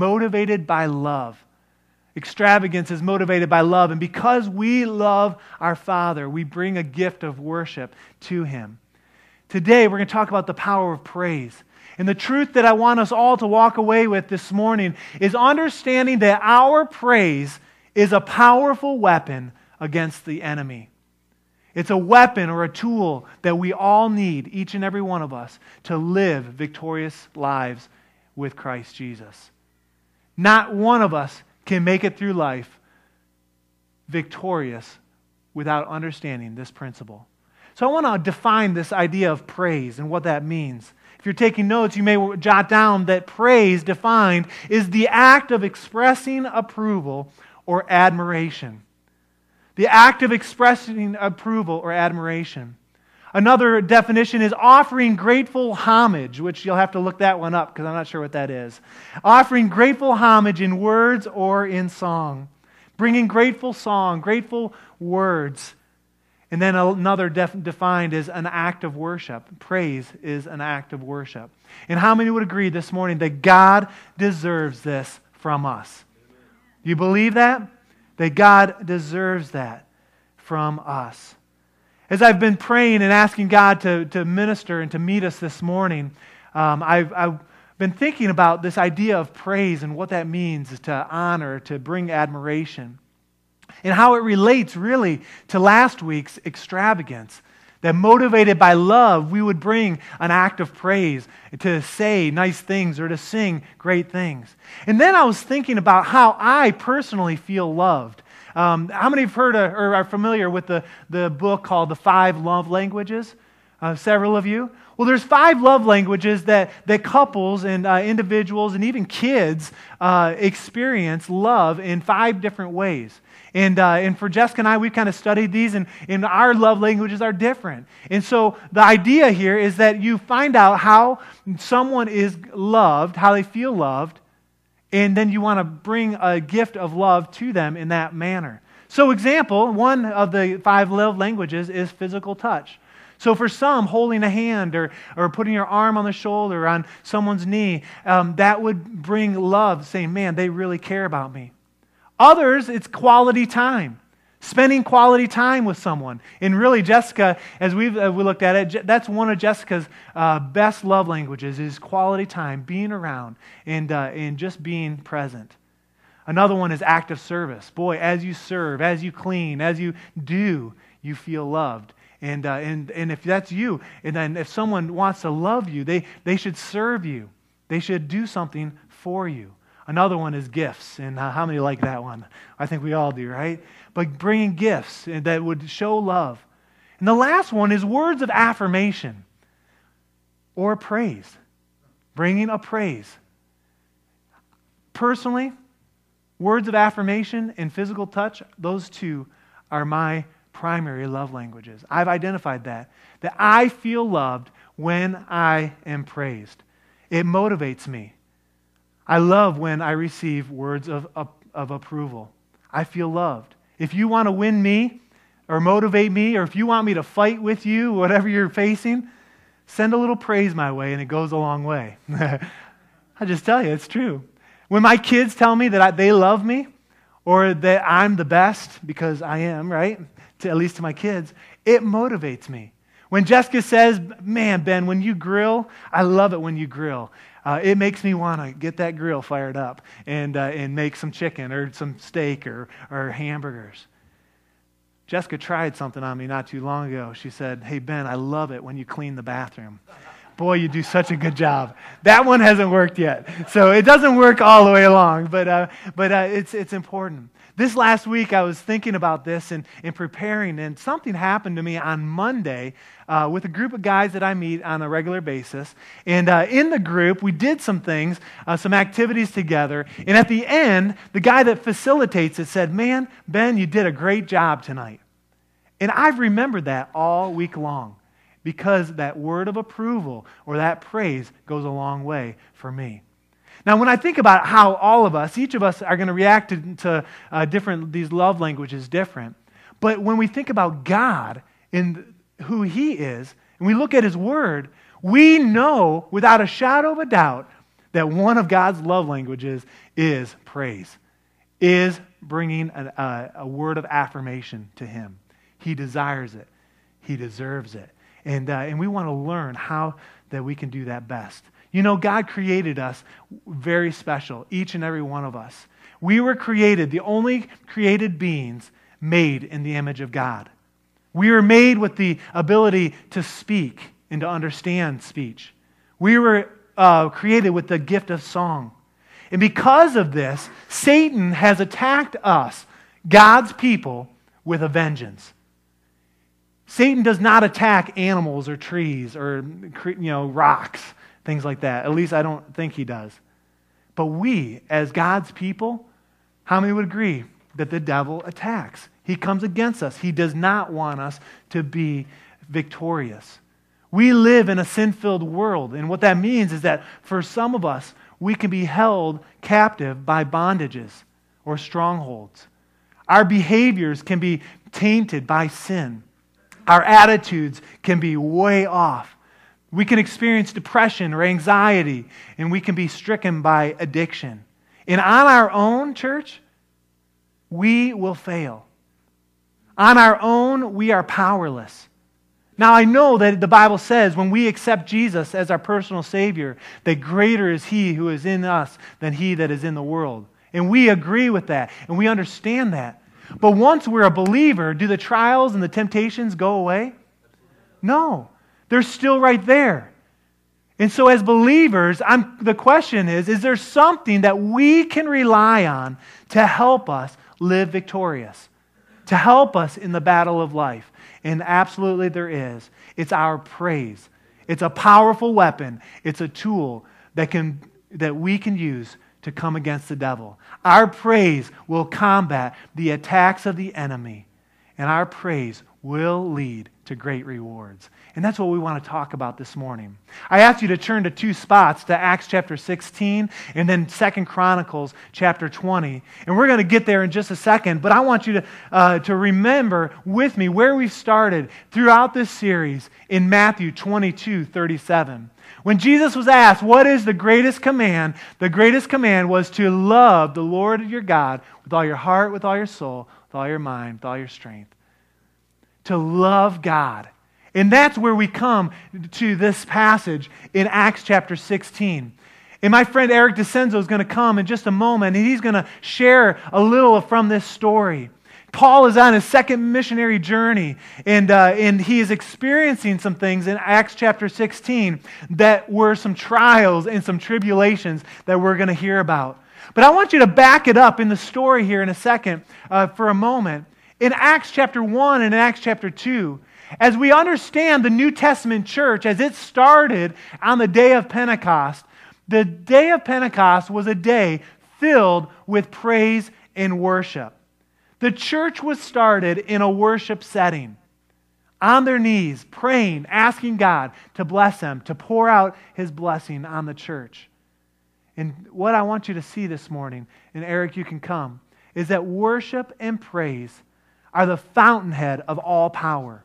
motivated by love. Extravagance is motivated by love. And because we love our Father, we bring a gift of worship to Him. Today, we're going to talk about the power of praise. And the truth that I want us all to walk away with this morning is understanding that our praise is a powerful weapon against the enemy. It's a weapon or a tool that we all need, each and every one of us, to live victorious lives with Christ Jesus. Not one of us can make it through life victorious without understanding this principle. So I want to define this idea of praise and what that means. If you're taking notes, you may jot down that praise, defined, is the act of expressing approval or admiration. The act of expressing approval or admiration. Another definition is offering grateful homage, which you'll have to look that one up because I'm not sure what that is. Offering grateful homage in words or in song. Bringing grateful song, grateful words. And then another def- defined as an act of worship. Praise is an act of worship. And how many would agree this morning that God deserves this from us? You believe that? That God deserves that from us. As I've been praying and asking God to, to minister and to meet us this morning, um, I've, I've been thinking about this idea of praise and what that means to honor, to bring admiration, and how it relates really to last week's extravagance. That motivated by love, we would bring an act of praise to say nice things or to sing great things. And then I was thinking about how I personally feel loved. Um, how many have heard uh, or are familiar with the, the book called The Five Love Languages? Uh, several of you. Well, there's five love languages that, that couples and uh, individuals and even kids uh, experience love in five different ways. And, uh, and for Jessica and I, we've kind of studied these, and, and our love languages are different. And so the idea here is that you find out how someone is loved, how they feel loved, and then you want to bring a gift of love to them in that manner. So, example, one of the five love languages is physical touch. So, for some, holding a hand or, or putting your arm on the shoulder, or on someone's knee, um, that would bring love, saying, Man, they really care about me. Others, it's quality time spending quality time with someone. And really, Jessica, as we've uh, we looked at it, that's one of Jessica's uh, best love languages is quality time, being around and, uh, and just being present. Another one is active service. Boy, as you serve, as you clean, as you do, you feel loved. And, uh, and, and if that's you, and then if someone wants to love you, they, they should serve you. They should do something for you. Another one is gifts. And how many like that one? I think we all do, right? But bringing gifts eh, that would show love. And the last one is words of affirmation or praise. Bringing a praise. Personally, words of affirmation and physical touch, those two are my primary love languages. I've identified that. That I feel loved when I am praised. It motivates me. I love when I receive words of, of, of approval. I feel loved. If you want to win me or motivate me, or if you want me to fight with you, whatever you're facing, send a little praise my way and it goes a long way. I just tell you, it's true. When my kids tell me that I, they love me or that I'm the best, because I am, right? To, at least to my kids, it motivates me. When Jessica says, Man, Ben, when you grill, I love it when you grill. Uh, it makes me want to get that grill fired up and, uh, and make some chicken or some steak or, or hamburgers. Jessica tried something on me not too long ago. She said, Hey, Ben, I love it when you clean the bathroom. Boy, you do such a good job. That one hasn't worked yet. So it doesn't work all the way along, but, uh, but uh, it's, it's important. This last week, I was thinking about this and, and preparing, and something happened to me on Monday uh, with a group of guys that I meet on a regular basis. And uh, in the group, we did some things, uh, some activities together. And at the end, the guy that facilitates it said, Man, Ben, you did a great job tonight. And I've remembered that all week long because that word of approval or that praise goes a long way for me. Now, when I think about how all of us, each of us, are going to react to, uh, different these love languages different, but when we think about God and who He is, and we look at His Word, we know without a shadow of a doubt that one of God's love languages is praise, is bringing a, a, a word of affirmation to Him. He desires it, He deserves it. And, uh, and we want to learn how that we can do that best. You know, God created us very special, each and every one of us. We were created, the only created beings made in the image of God. We were made with the ability to speak and to understand speech. We were uh, created with the gift of song. And because of this, Satan has attacked us, God's people, with a vengeance. Satan does not attack animals or trees or you know, rocks, things like that. At least I don't think he does. But we, as God's people, how many would agree that the devil attacks? He comes against us. He does not want us to be victorious. We live in a sin filled world, and what that means is that for some of us, we can be held captive by bondages or strongholds. Our behaviors can be tainted by sin. Our attitudes can be way off. We can experience depression or anxiety, and we can be stricken by addiction. And on our own, church, we will fail. On our own, we are powerless. Now, I know that the Bible says when we accept Jesus as our personal Savior, that greater is He who is in us than He that is in the world. And we agree with that, and we understand that. But once we're a believer, do the trials and the temptations go away? No, they're still right there. And so, as believers, I'm, the question is is there something that we can rely on to help us live victorious, to help us in the battle of life? And absolutely there is. It's our praise. It's a powerful weapon, it's a tool that, can, that we can use to come against the devil. Our praise will combat the attacks of the enemy, and our praise will lead to great rewards. And that's what we want to talk about this morning. I asked you to turn to two spots to Acts chapter 16 and then Second Chronicles chapter 20. And we're going to get there in just a second, but I want you to, uh, to remember with me where we started throughout this series in Matthew 22 37. When Jesus was asked, What is the greatest command? The greatest command was to love the Lord your God with all your heart, with all your soul, with all your mind, with all your strength. To love God. And that's where we come to this passage in Acts chapter 16. And my friend Eric DeCenzo is going to come in just a moment, and he's going to share a little from this story. Paul is on his second missionary journey, and, uh, and he is experiencing some things in Acts chapter 16 that were some trials and some tribulations that we're going to hear about. But I want you to back it up in the story here in a second uh, for a moment. In Acts chapter 1 and in Acts chapter 2, as we understand the New Testament church as it started on the day of Pentecost, the day of Pentecost was a day filled with praise and worship. The church was started in a worship setting, on their knees, praying, asking God to bless them, to pour out his blessing on the church. And what I want you to see this morning, and Eric, you can come, is that worship and praise are the fountainhead of all power.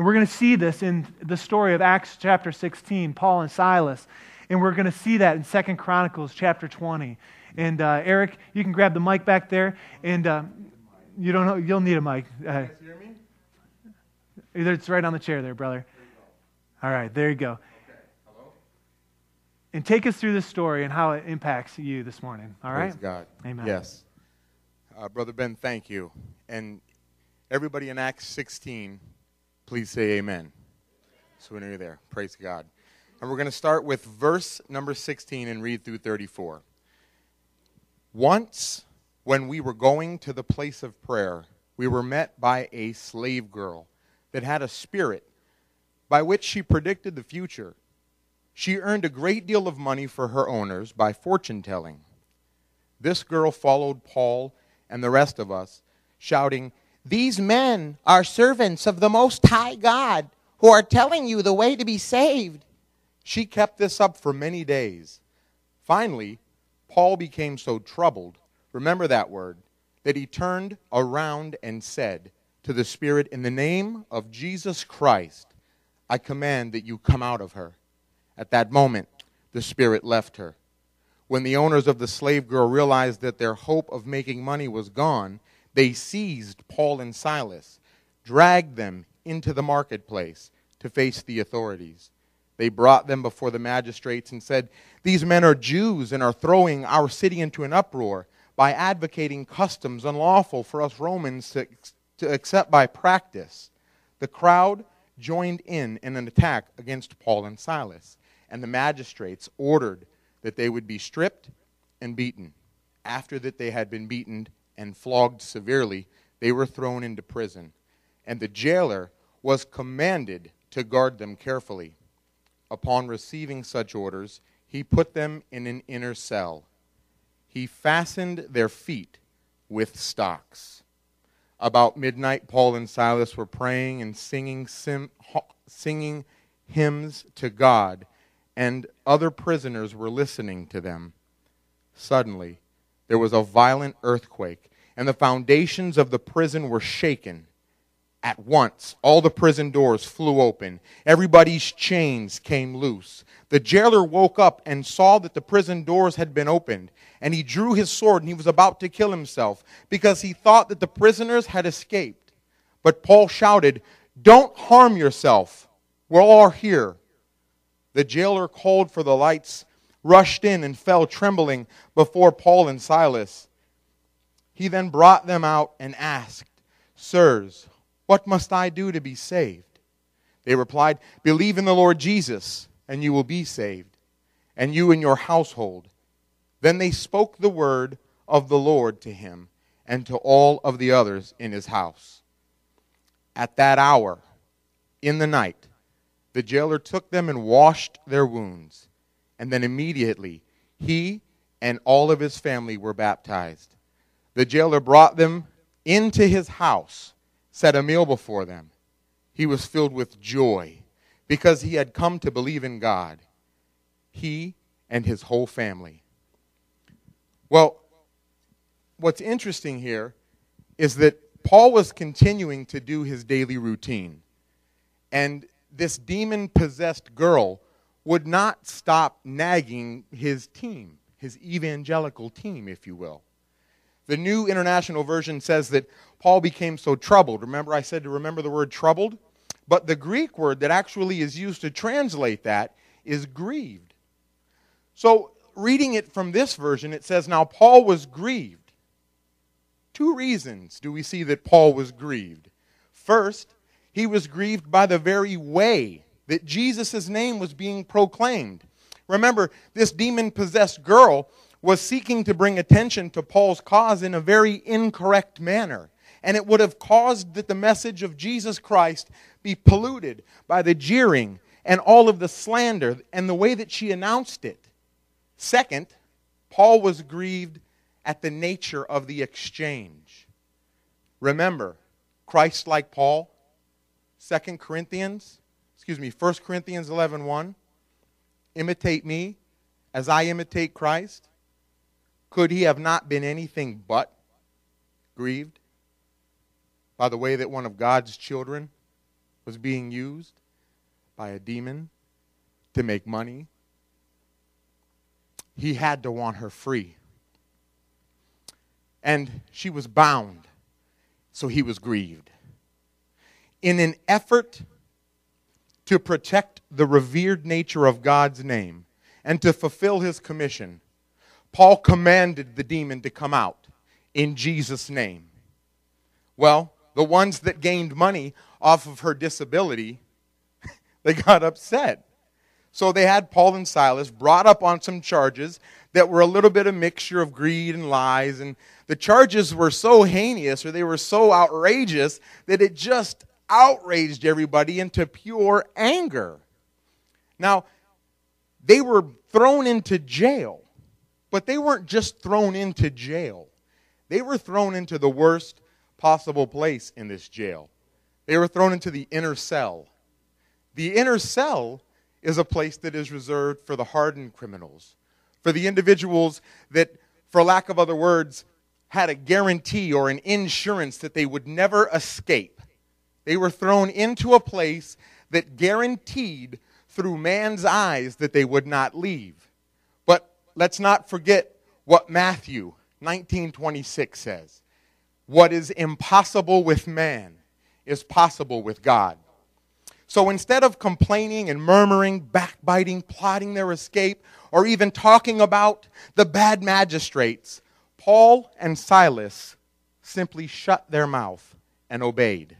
And we're going to see this in the story of Acts chapter 16, Paul and Silas. And we're going to see that in Second Chronicles chapter 20. And uh, Eric, you can grab the mic back there. And uh, you don't know, you'll need a mic. Uh, hear me? It's right on the chair there, brother. All right, there you go. Okay. Hello? And take us through this story and how it impacts you this morning. All right? Praise God. Amen. Yes. Uh, Brother Ben, thank you. And everybody in Acts 16, please say amen. So when you're there, praise God. And we're going to start with verse number 16 and read through 34. Once when we were going to the place of prayer, we were met by a slave girl that had a spirit by which she predicted the future. She earned a great deal of money for her owners by fortune telling. This girl followed Paul and the rest of us, shouting, These men are servants of the Most High God who are telling you the way to be saved. She kept this up for many days. Finally, Paul became so troubled remember that word, that he turned around and said to the Spirit, In the name of Jesus Christ, I command that you come out of her. At that moment, the Spirit left her. When the owners of the slave girl realized that their hope of making money was gone, they seized Paul and Silas, dragged them into the marketplace to face the authorities. They brought them before the magistrates and said, These men are Jews and are throwing our city into an uproar by advocating customs unlawful for us Romans to, to accept by practice. The crowd joined in in an attack against Paul and Silas, and the magistrates ordered that they would be stripped and beaten. After that they had been beaten and flogged severely, they were thrown into prison. And the jailer was commanded to guard them carefully. Upon receiving such orders, he put them in an inner cell. He fastened their feet with stocks. About midnight, Paul and Silas were praying and singing, sim, singing hymns to God and other prisoners were listening to them. Suddenly, there was a violent earthquake, and the foundations of the prison were shaken. At once, all the prison doors flew open. Everybody's chains came loose. The jailer woke up and saw that the prison doors had been opened, and he drew his sword and he was about to kill himself because he thought that the prisoners had escaped. But Paul shouted, Don't harm yourself. We're all here. The jailer called for the lights, rushed in, and fell trembling before Paul and Silas. He then brought them out and asked, Sirs, what must I do to be saved? They replied, Believe in the Lord Jesus, and you will be saved, and you and your household. Then they spoke the word of the Lord to him and to all of the others in his house. At that hour, in the night, the jailer took them and washed their wounds. And then immediately he and all of his family were baptized. The jailer brought them into his house, set a meal before them. He was filled with joy because he had come to believe in God, he and his whole family. Well, what's interesting here is that Paul was continuing to do his daily routine. And this demon possessed girl would not stop nagging his team, his evangelical team, if you will. The New International Version says that Paul became so troubled. Remember, I said to remember the word troubled? But the Greek word that actually is used to translate that is grieved. So, reading it from this version, it says, Now Paul was grieved. Two reasons do we see that Paul was grieved. First, he was grieved by the very way that Jesus' name was being proclaimed. Remember, this demon possessed girl was seeking to bring attention to Paul's cause in a very incorrect manner. And it would have caused that the message of Jesus Christ be polluted by the jeering and all of the slander and the way that she announced it. Second, Paul was grieved at the nature of the exchange. Remember, Christ like Paul 2 Corinthians, excuse me, 1 Corinthians 11 1. Imitate me as I imitate Christ. Could he have not been anything but grieved by the way that one of God's children was being used by a demon to make money? He had to want her free. And she was bound, so he was grieved in an effort to protect the revered nature of God's name and to fulfill his commission, Paul commanded the demon to come out in Jesus' name. Well, the ones that gained money off of her disability, they got upset. So they had Paul and Silas brought up on some charges that were a little bit of a mixture of greed and lies and the charges were so heinous or they were so outrageous that it just outraged everybody into pure anger. Now, they were thrown into jail, but they weren't just thrown into jail. They were thrown into the worst possible place in this jail. They were thrown into the inner cell. The inner cell is a place that is reserved for the hardened criminals, for the individuals that, for lack of other words, had a guarantee or an insurance that they would never escape. They were thrown into a place that guaranteed through man's eyes that they would not leave. But let's not forget what Matthew 19:26 says. What is impossible with man is possible with God. So instead of complaining and murmuring, backbiting, plotting their escape, or even talking about the bad magistrates, Paul and Silas simply shut their mouth and obeyed.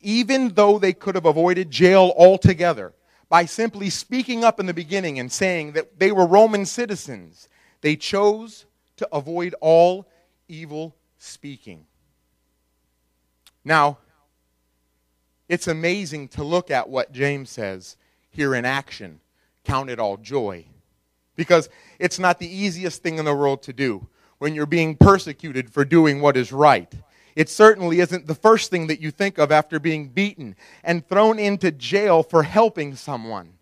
Even though they could have avoided jail altogether by simply speaking up in the beginning and saying that they were Roman citizens, they chose to avoid all evil speaking. Now, it's amazing to look at what James says here in action. Count it all joy. Because it's not the easiest thing in the world to do when you're being persecuted for doing what is right. It certainly isn't the first thing that you think of after being beaten and thrown into jail for helping someone.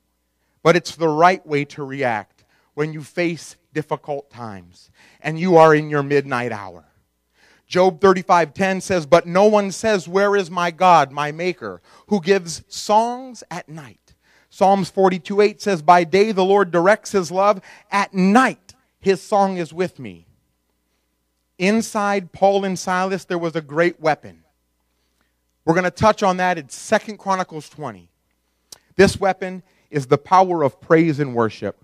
But it's the right way to react when you face difficult times and you are in your midnight hour. Job 35:10 says, "But no one says, where is my God, my maker, who gives songs at night." Psalms 42:8 says, "By day the Lord directs his love, at night his song is with me." Inside Paul and Silas there was a great weapon. We're going to touch on that in 2 Chronicles 20. This weapon is the power of praise and worship.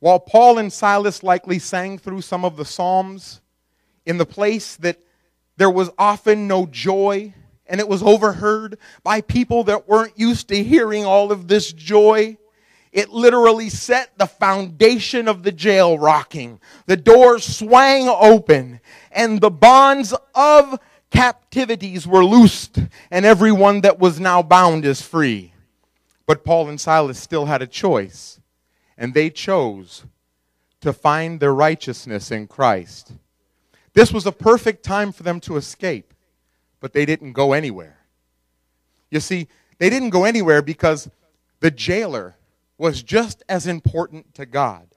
While Paul and Silas likely sang through some of the Psalms, in the place that there was often no joy, and it was overheard by people that weren't used to hearing all of this joy. It literally set the foundation of the jail rocking. The doors swang open, and the bonds of captivities were loosed, and everyone that was now bound is free. But Paul and Silas still had a choice, and they chose to find their righteousness in Christ. This was a perfect time for them to escape, but they didn't go anywhere. You see, they didn't go anywhere because the jailer was just as important to God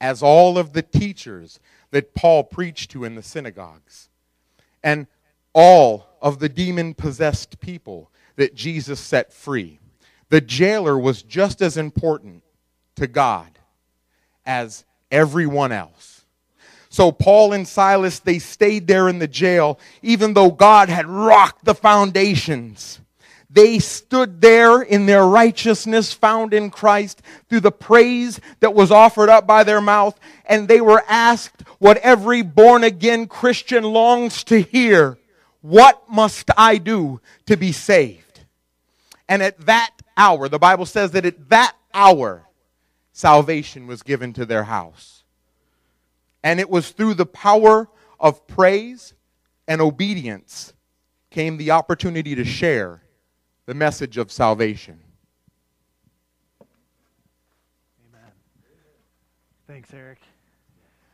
as all of the teachers that Paul preached to in the synagogues and all of the demon possessed people that Jesus set free. The jailer was just as important to God as everyone else. So Paul and Silas, they stayed there in the jail, even though God had rocked the foundations. They stood there in their righteousness found in Christ through the praise that was offered up by their mouth, and they were asked what every born again Christian longs to hear. What must I do to be saved? And at that hour, the Bible says that at that hour, salvation was given to their house. And it was through the power of praise and obedience came the opportunity to share the message of salvation. Amen. Thanks, Eric.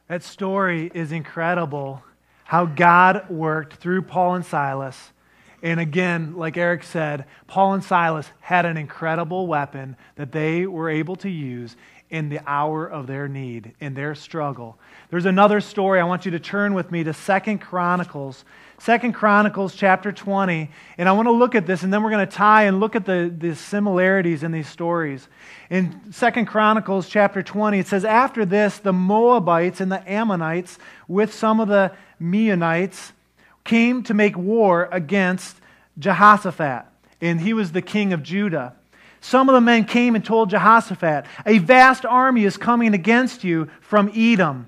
That story is incredible how God worked through Paul and Silas. And again, like Eric said, Paul and Silas had an incredible weapon that they were able to use in the hour of their need, in their struggle. There's another story. I want you to turn with me to Second Chronicles. Second Chronicles chapter 20. And I want to look at this, and then we're going to tie and look at the, the similarities in these stories. In Second Chronicles chapter 20, it says, After this, the Moabites and the Ammonites, with some of the Meunites, came to make war against Jehoshaphat. And he was the king of Judah. Some of the men came and told Jehoshaphat, A vast army is coming against you from Edom.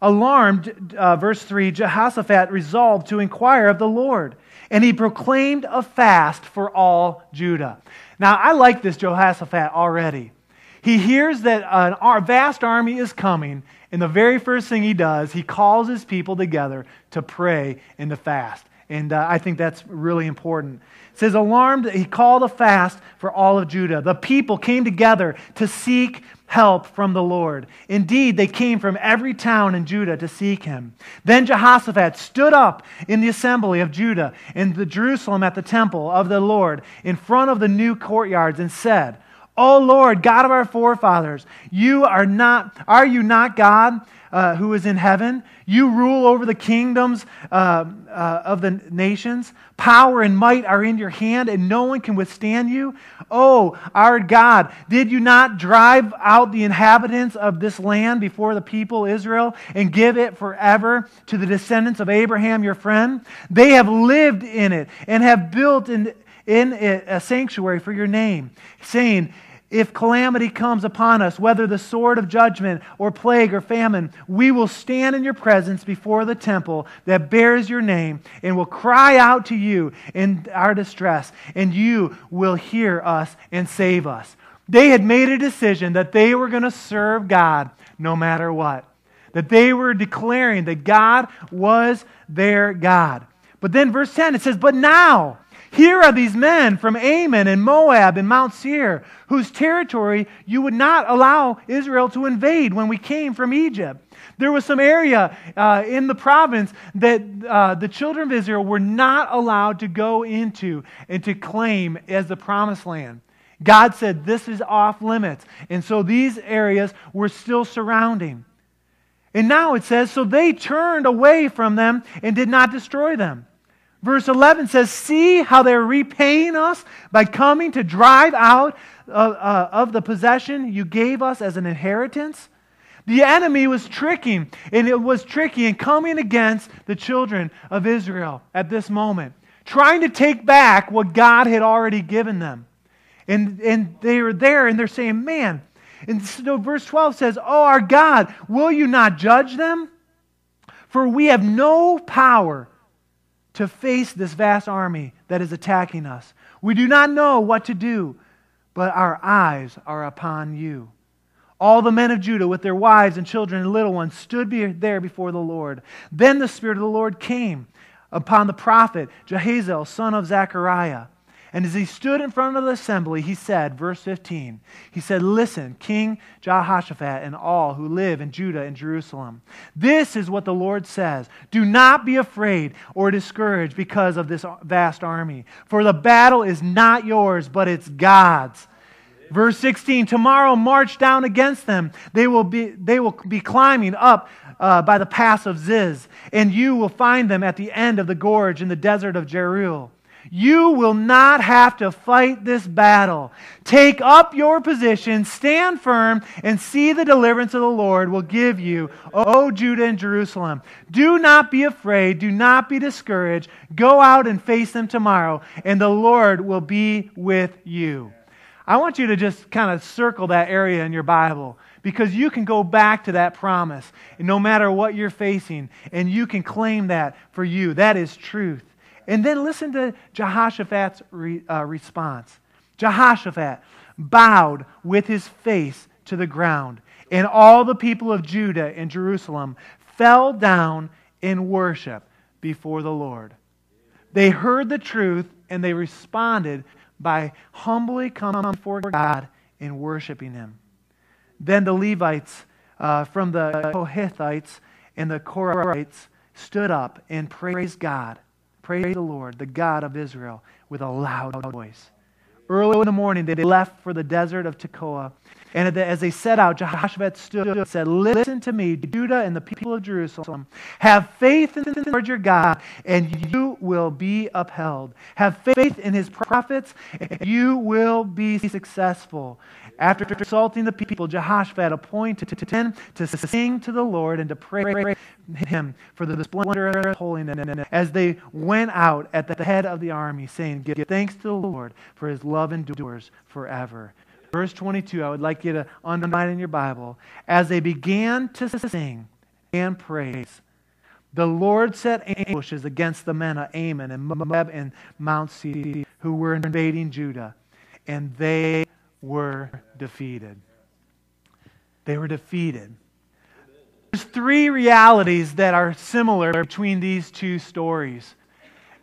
Alarmed, uh, verse 3, Jehoshaphat resolved to inquire of the Lord, and he proclaimed a fast for all Judah. Now, I like this Jehoshaphat already. He hears that a vast army is coming, and the very first thing he does, he calls his people together to pray and to fast. And uh, I think that's really important. It says, alarmed, he called a fast for all of Judah. The people came together to seek help from the Lord. Indeed, they came from every town in Judah to seek him. Then Jehoshaphat stood up in the assembly of Judah in the Jerusalem at the temple of the Lord in front of the new courtyards and said, O Lord, God of our forefathers, you are not, are you not God uh, who is in heaven? You rule over the kingdoms uh, uh, of the nations. Power and might are in your hand, and no one can withstand you. Oh, our God, did you not drive out the inhabitants of this land before the people Israel and give it forever to the descendants of Abraham, your friend? They have lived in it and have built in, in a sanctuary for your name, saying, if calamity comes upon us, whether the sword of judgment or plague or famine, we will stand in your presence before the temple that bears your name and will cry out to you in our distress, and you will hear us and save us. They had made a decision that they were going to serve God no matter what, that they were declaring that God was their God. But then, verse 10, it says, But now, here are these men from Ammon and Moab and Mount Seir, whose territory you would not allow Israel to invade when we came from Egypt. There was some area uh, in the province that uh, the children of Israel were not allowed to go into and to claim as the promised land. God said this is off limits. And so these areas were still surrounding. And now it says, so they turned away from them and did not destroy them. Verse 11 says, See how they're repaying us by coming to drive out uh, uh, of the possession you gave us as an inheritance? The enemy was tricking, and it was tricky and coming against the children of Israel at this moment, trying to take back what God had already given them. And, and they are there, and they're saying, Man, and so verse 12 says, Oh, our God, will you not judge them? For we have no power to face this vast army that is attacking us. We do not know what to do, but our eyes are upon you. All the men of Judah, with their wives and children and little ones, stood there before the Lord. Then the Spirit of the Lord came upon the prophet Jahaziel, son of Zechariah. And as he stood in front of the assembly, he said, verse 15, he said, Listen, King Jehoshaphat and all who live in Judah and Jerusalem. This is what the Lord says Do not be afraid or discouraged because of this vast army, for the battle is not yours, but it's God's. Verse 16, tomorrow march down against them. They will be, they will be climbing up uh, by the pass of Ziz, and you will find them at the end of the gorge in the desert of Jeruel. You will not have to fight this battle. Take up your position, stand firm, and see the deliverance of the Lord will give you, O Judah and Jerusalem. Do not be afraid. Do not be discouraged. Go out and face them tomorrow, and the Lord will be with you. I want you to just kind of circle that area in your Bible because you can go back to that promise no matter what you're facing, and you can claim that for you. That is truth. And then listen to Jehoshaphat's re, uh, response. Jehoshaphat bowed with his face to the ground, and all the people of Judah and Jerusalem fell down in worship before the Lord. They heard the truth and they responded by humbly coming before God and worshiping Him. Then the Levites uh, from the Kohathites and the Korahites stood up and praised God Praise the Lord, the God of Israel, with a loud voice. Early in the morning, they left for the desert of Tekoa. And as they set out, Jehoshaphat stood and said, Listen to me, Judah and the people of Jerusalem. Have faith in the Lord your God, and you will be upheld. Have faith in his prophets, and you will be successful. After consulting the people, Jehoshaphat appointed ten to sing to the Lord and to pray him for the splendor of holiness as they went out at the head of the army, saying, Give thanks to the Lord, for his love and endures forever. Verse 22, I would like you to underline in your Bible. As they began to sing and praise, the Lord set ambushes against the men of Ammon and Moab and Mount Seir who were invading Judah, and they were defeated. They were defeated. There's three realities that are similar between these two stories.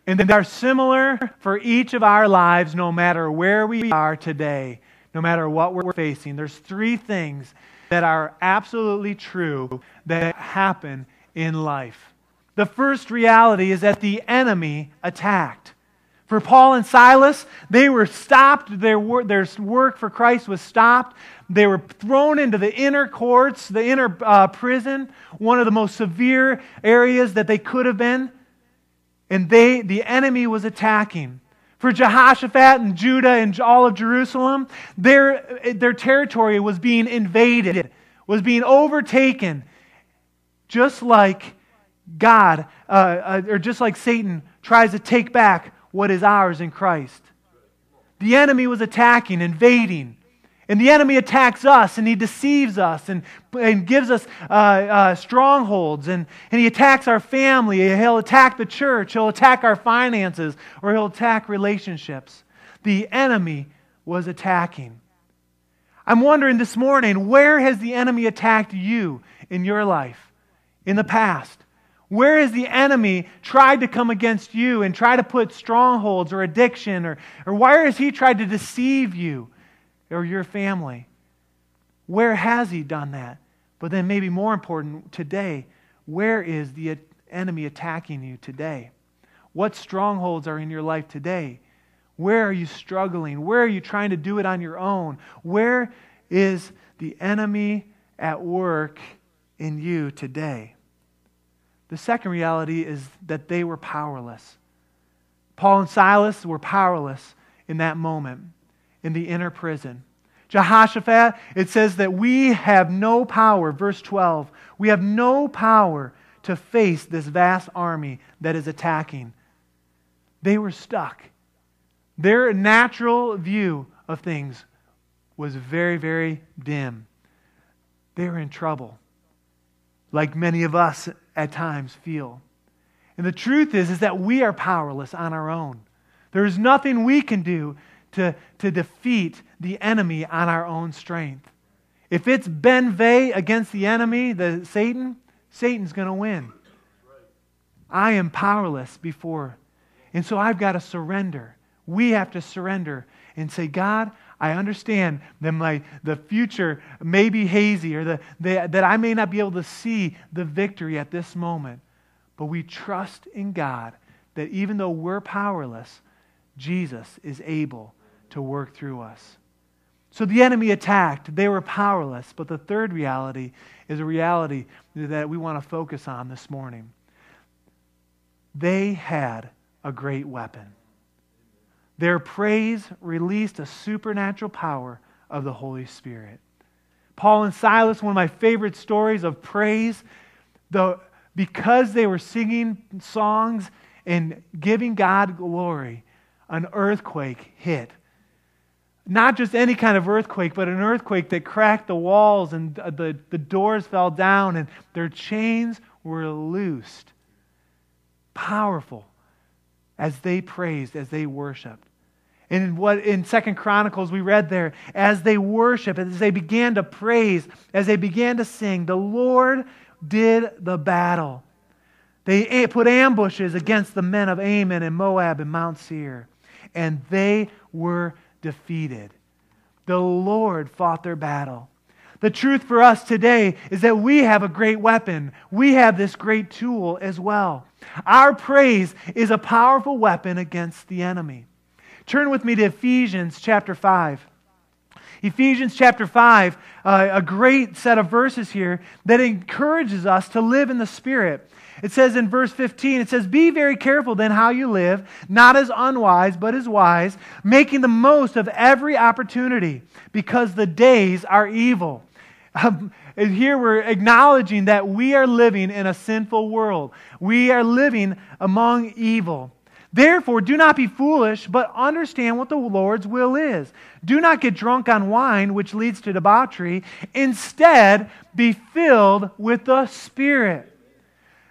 And they are similar for each of our lives, no matter where we are today, no matter what we're facing. There's three things that are absolutely true that happen in life. The first reality is that the enemy attacked. For Paul and Silas, they were stopped. Their work, their work for Christ was stopped. They were thrown into the inner courts, the inner uh, prison, one of the most severe areas that they could have been. And they, the enemy was attacking. For Jehoshaphat and Judah and all of Jerusalem, their, their territory was being invaded, was being overtaken, just like God, uh, uh, or just like Satan tries to take back what is ours in Christ. The enemy was attacking, invading. And the enemy attacks us and he deceives us and, and gives us uh, uh, strongholds. And, and he attacks our family. He'll attack the church. He'll attack our finances or he'll attack relationships. The enemy was attacking. I'm wondering this morning where has the enemy attacked you in your life in the past? Where has the enemy tried to come against you and try to put strongholds or addiction? Or, or where has he tried to deceive you or your family? Where has he done that? But then, maybe more important, today, where is the enemy attacking you today? What strongholds are in your life today? Where are you struggling? Where are you trying to do it on your own? Where is the enemy at work in you today? The second reality is that they were powerless. Paul and Silas were powerless in that moment in the inner prison. Jehoshaphat, it says that we have no power, verse 12, we have no power to face this vast army that is attacking. They were stuck. Their natural view of things was very, very dim. They were in trouble, like many of us at times feel. And the truth is, is that we are powerless on our own. There is nothing we can do to, to defeat the enemy on our own strength. If it's Ben Vegh against the enemy, the Satan, Satan's going to win. I am powerless before. And so I've got to surrender. We have to surrender and say, God, I understand that my, the future may be hazy or the, the, that I may not be able to see the victory at this moment. But we trust in God that even though we're powerless, Jesus is able to work through us. So the enemy attacked. They were powerless. But the third reality is a reality that we want to focus on this morning. They had a great weapon. Their praise released a supernatural power of the Holy Spirit. Paul and Silas, one of my favorite stories of praise, the, because they were singing songs and giving God glory, an earthquake hit. Not just any kind of earthquake, but an earthquake that cracked the walls and the, the doors fell down and their chains were loosed. Powerful as they praised, as they worshiped. In what in Second Chronicles we read there, as they worship, as they began to praise, as they began to sing, the Lord did the battle. They put ambushes against the men of Ammon and Moab and Mount Seir, and they were defeated. The Lord fought their battle. The truth for us today is that we have a great weapon. We have this great tool as well. Our praise is a powerful weapon against the enemy. Turn with me to Ephesians chapter 5. Ephesians chapter 5, uh, a great set of verses here that encourages us to live in the Spirit. It says in verse 15, it says, Be very careful then how you live, not as unwise, but as wise, making the most of every opportunity, because the days are evil. Um, and here we're acknowledging that we are living in a sinful world. We are living among evil. Therefore, do not be foolish, but understand what the Lord's will is. Do not get drunk on wine, which leads to debauchery. Instead, be filled with the Spirit.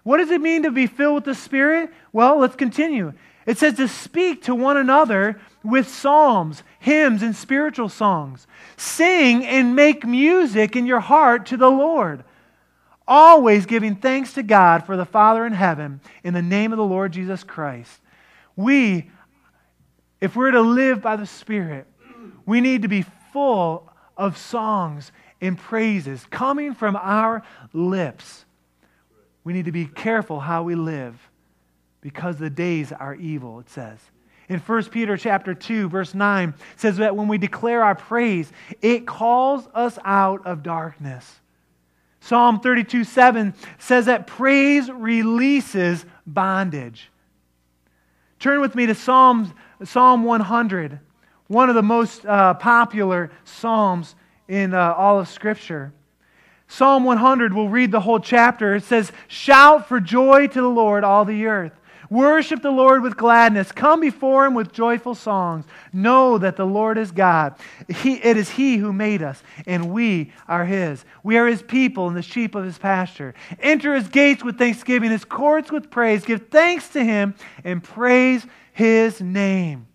What does it mean to be filled with the Spirit? Well, let's continue. It says to speak to one another with psalms, hymns, and spiritual songs. Sing and make music in your heart to the Lord. Always giving thanks to God for the Father in heaven in the name of the Lord Jesus Christ we, if we're to live by the Spirit, we need to be full of songs and praises coming from our lips. We need to be careful how we live because the days are evil, it says. in 1 Peter chapter 2 verse 9 says that when we declare our praise, it calls us out of darkness. Psalm 32 7 says that praise releases bondage. Turn with me to Psalm, Psalm 100, one of the most uh, popular Psalms in uh, all of Scripture. Psalm 100, we'll read the whole chapter. It says, Shout for joy to the Lord, all the earth. Worship the Lord with gladness. Come before him with joyful songs. Know that the Lord is God. He, it is he who made us, and we are his. We are his people and the sheep of his pasture. Enter his gates with thanksgiving, his courts with praise. Give thanks to him and praise his name.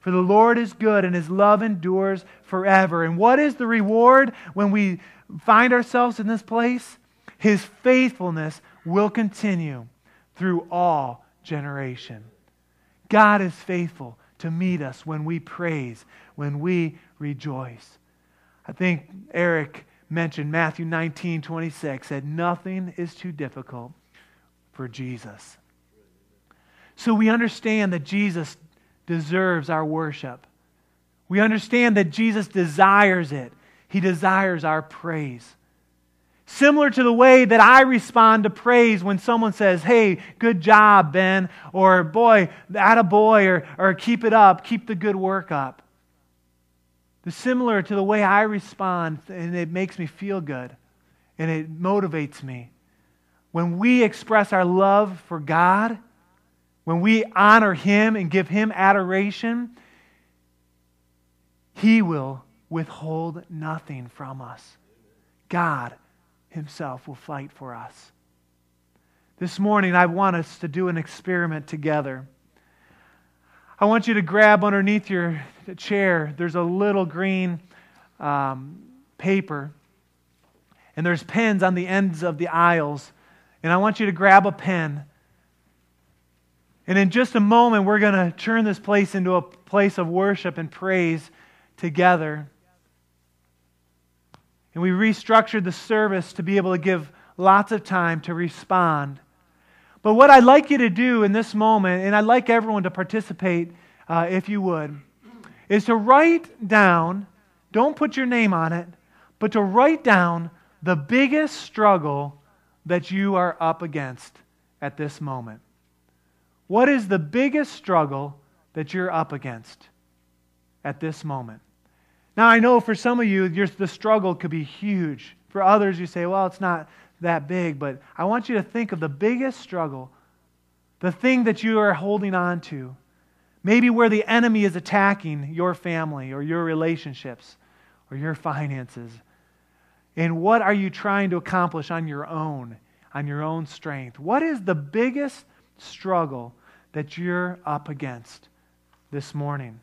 For the Lord is good, and his love endures forever. And what is the reward when we find ourselves in this place? His faithfulness will continue through all generation. God is faithful to meet us when we praise, when we rejoice. I think Eric mentioned Matthew 19 26, said, Nothing is too difficult for Jesus. So we understand that Jesus deserves our worship. We understand that Jesus desires it. He desires our praise. Similar to the way that I respond to praise when someone says, hey, good job, Ben, or boy, that a boy, or, or keep it up, keep the good work up. The similar to the way I respond, and it makes me feel good, and it motivates me. When we express our love for God, when we honor Him and give Him adoration, He will withhold nothing from us. God himself will fight for us. This morning, I want us to do an experiment together. I want you to grab underneath your chair, there's a little green um, paper, and there's pens on the ends of the aisles. And I want you to grab a pen. And in just a moment, we're going to turn this place into a place of worship and praise together. And we restructured the service to be able to give lots of time to respond. But what I'd like you to do in this moment, and I'd like everyone to participate uh, if you would, is to write down, don't put your name on it, but to write down the biggest struggle that you are up against at this moment. What is the biggest struggle that you're up against at this moment? Now, I know for some of you, the struggle could be huge. For others, you say, well, it's not that big. But I want you to think of the biggest struggle, the thing that you are holding on to. Maybe where the enemy is attacking your family or your relationships or your finances. And what are you trying to accomplish on your own, on your own strength? What is the biggest struggle that you're up against this morning?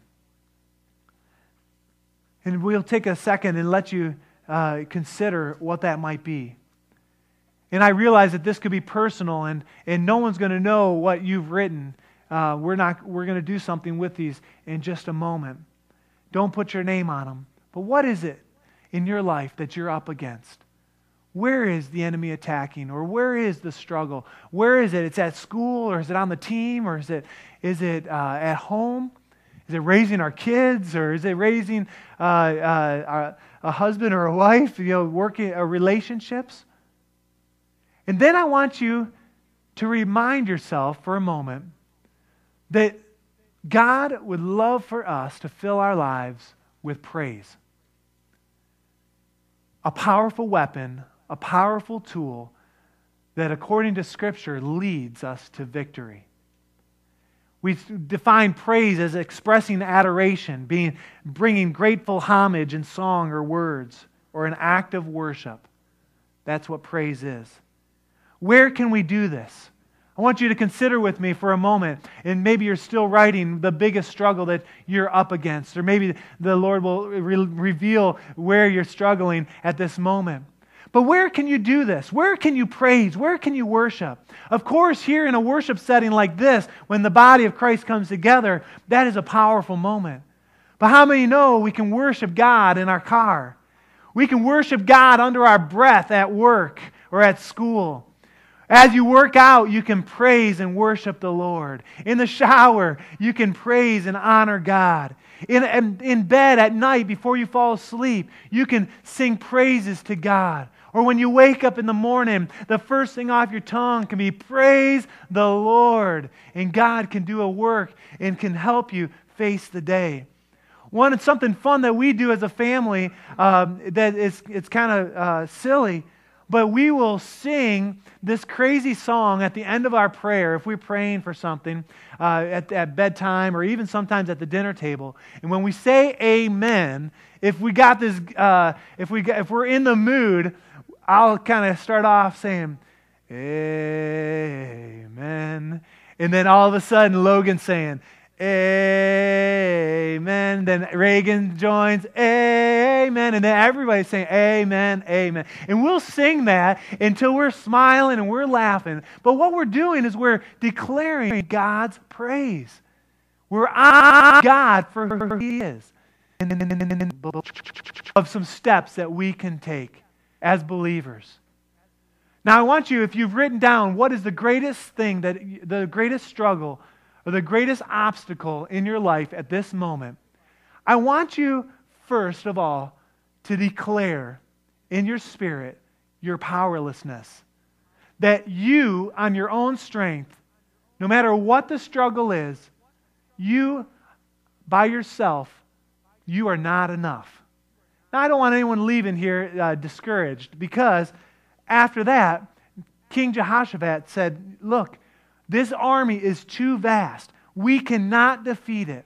And we'll take a second and let you uh, consider what that might be. And I realize that this could be personal, and, and no one's going to know what you've written. Uh, we're not, we're going to do something with these in just a moment. Don't put your name on them. But what is it in your life that you're up against? Where is the enemy attacking? Or where is the struggle? Where is it? It's at school, or is it on the team, or is it, is it uh, at home? Is it raising our kids, or is it raising uh, uh, a husband or a wife? You know, working uh, relationships. And then I want you to remind yourself for a moment that God would love for us to fill our lives with praise. A powerful weapon, a powerful tool that, according to Scripture, leads us to victory. We define praise as expressing adoration, being, bringing grateful homage in song or words, or an act of worship. That's what praise is. Where can we do this? I want you to consider with me for a moment, and maybe you're still writing the biggest struggle that you're up against, or maybe the Lord will re- reveal where you're struggling at this moment. But where can you do this? Where can you praise? Where can you worship? Of course, here in a worship setting like this, when the body of Christ comes together, that is a powerful moment. But how many know we can worship God in our car? We can worship God under our breath at work or at school. As you work out, you can praise and worship the Lord. In the shower, you can praise and honor God. In, in, bed at night before you fall asleep, you can sing praises to God. Or when you wake up in the morning, the first thing off your tongue can be praise the Lord. And God can do a work and can help you face the day. One, it's something fun that we do as a family um, that is it's kind of uh, silly but we will sing this crazy song at the end of our prayer if we're praying for something uh, at, at bedtime or even sometimes at the dinner table. And when we say amen, if we got this, uh, if, we got, if we're in the mood, I'll kind of start off saying, Amen. And then all of a sudden, Logan saying, Amen. Then Reagan joins, Amen. And then everybody's saying, Amen, Amen. And we'll sing that until we're smiling and we're laughing. But what we're doing is we're declaring God's praise. We're on God for who He is. And of some steps that we can take as believers. Now, I want you, if you've written down what is the greatest thing, that the greatest struggle or the greatest obstacle in your life at this moment, I want you, first of all, to declare in your spirit your powerlessness. That you, on your own strength, no matter what the struggle is, you, by yourself, you are not enough. Now, I don't want anyone leaving here uh, discouraged because after that, King Jehoshaphat said, Look, this army is too vast. We cannot defeat it.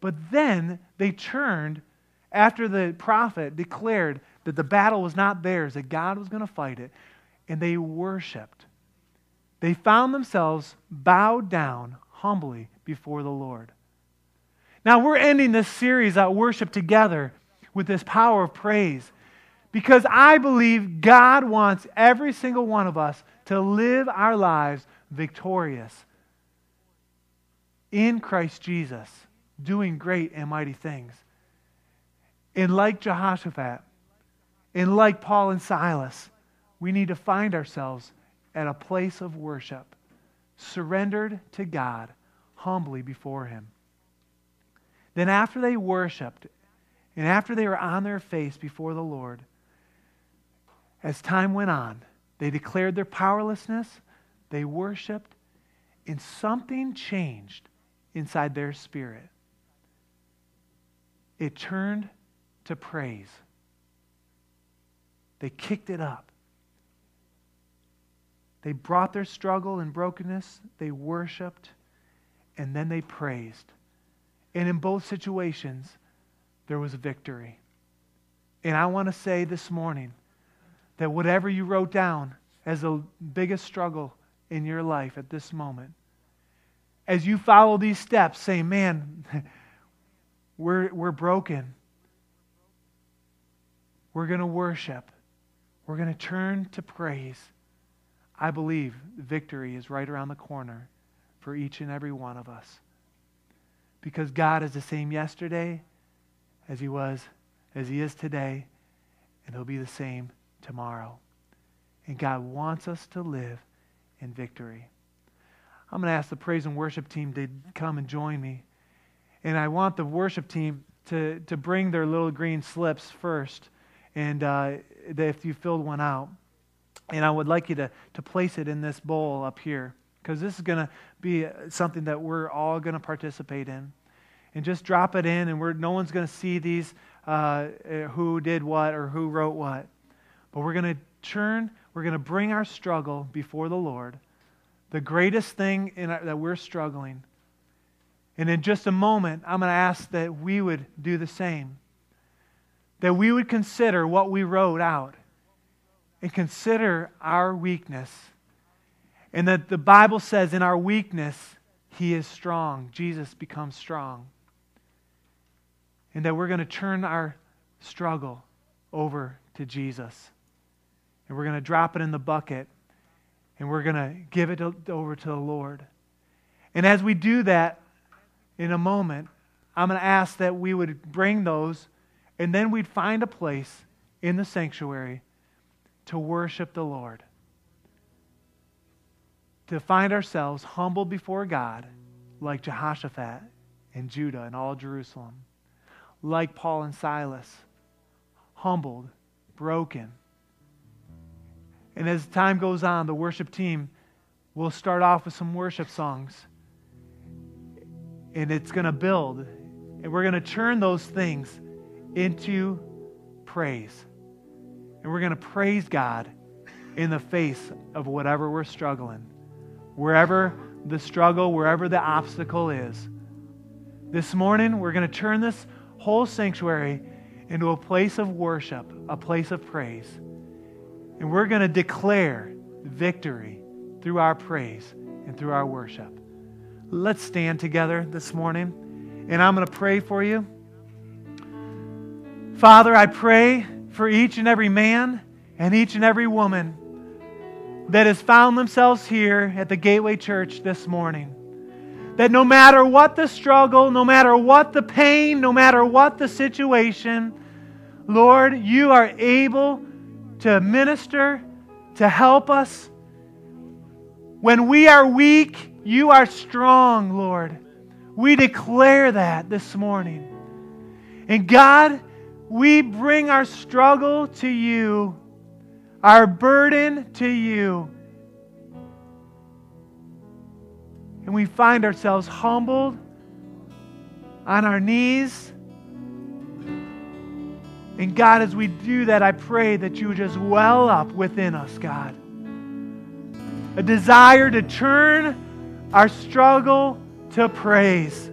But then they turned after the prophet declared that the battle was not theirs, that God was going to fight it, and they worshiped. They found themselves bowed down humbly before the Lord. Now, we're ending this series at worship together with this power of praise because I believe God wants every single one of us to live our lives victorious in Christ Jesus, doing great and mighty things. And like Jehoshaphat, and like Paul and Silas, we need to find ourselves at a place of worship, surrendered to God, humbly before Him. Then, after they worshiped, and after they were on their face before the Lord, as time went on, they declared their powerlessness they worshiped, and something changed inside their spirit. It turned to praise. They kicked it up. They brought their struggle and brokenness, they worshiped, and then they praised. And in both situations, there was a victory. And I want to say this morning that whatever you wrote down as the biggest struggle in your life at this moment. As you follow these steps, say, man, we're, we're broken. We're going to worship. We're going to turn to praise. I believe victory is right around the corner for each and every one of us. Because God is the same yesterday as he was, as he is today, and he'll be the same tomorrow. And God wants us to live in victory. I'm going to ask the praise and worship team to come and join me. And I want the worship team to, to bring their little green slips first, and uh, if you filled one out. And I would like you to, to place it in this bowl up here, because this is going to be something that we're all going to participate in. And just drop it in, and we're, no one's going to see these uh, who did what or who wrote what. But we're going to turn we're going to bring our struggle before the Lord, the greatest thing our, that we're struggling. And in just a moment, I'm going to ask that we would do the same. That we would consider what we wrote out and consider our weakness. And that the Bible says in our weakness, He is strong. Jesus becomes strong. And that we're going to turn our struggle over to Jesus and we're going to drop it in the bucket and we're going to give it over to the Lord. And as we do that in a moment, I'm going to ask that we would bring those and then we'd find a place in the sanctuary to worship the Lord. to find ourselves humble before God like Jehoshaphat and Judah and all Jerusalem, like Paul and Silas, humbled, broken. And as time goes on, the worship team will start off with some worship songs. And it's going to build. And we're going to turn those things into praise. And we're going to praise God in the face of whatever we're struggling, wherever the struggle, wherever the obstacle is. This morning, we're going to turn this whole sanctuary into a place of worship, a place of praise. And we're going to declare victory through our praise and through our worship. Let's stand together this morning, and I'm going to pray for you. Father, I pray for each and every man and each and every woman that has found themselves here at the Gateway Church this morning. That no matter what the struggle, no matter what the pain, no matter what the situation, Lord, you are able to minister, to help us. When we are weak, you are strong, Lord. We declare that this morning. And God, we bring our struggle to you our burden to you. And we find ourselves humbled on our knees. And God, as we do that, I pray that you just well up within us, God. A desire to turn our struggle to praise.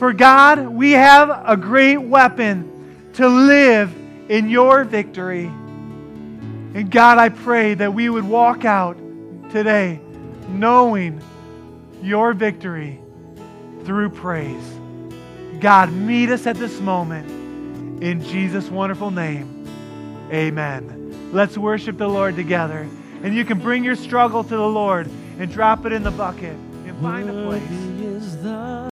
For God, we have a great weapon to live in your victory. And God, I pray that we would walk out today knowing your victory through praise. God, meet us at this moment. In Jesus' wonderful name, amen. Let's worship the Lord together. And you can bring your struggle to the Lord and drop it in the bucket and find a place.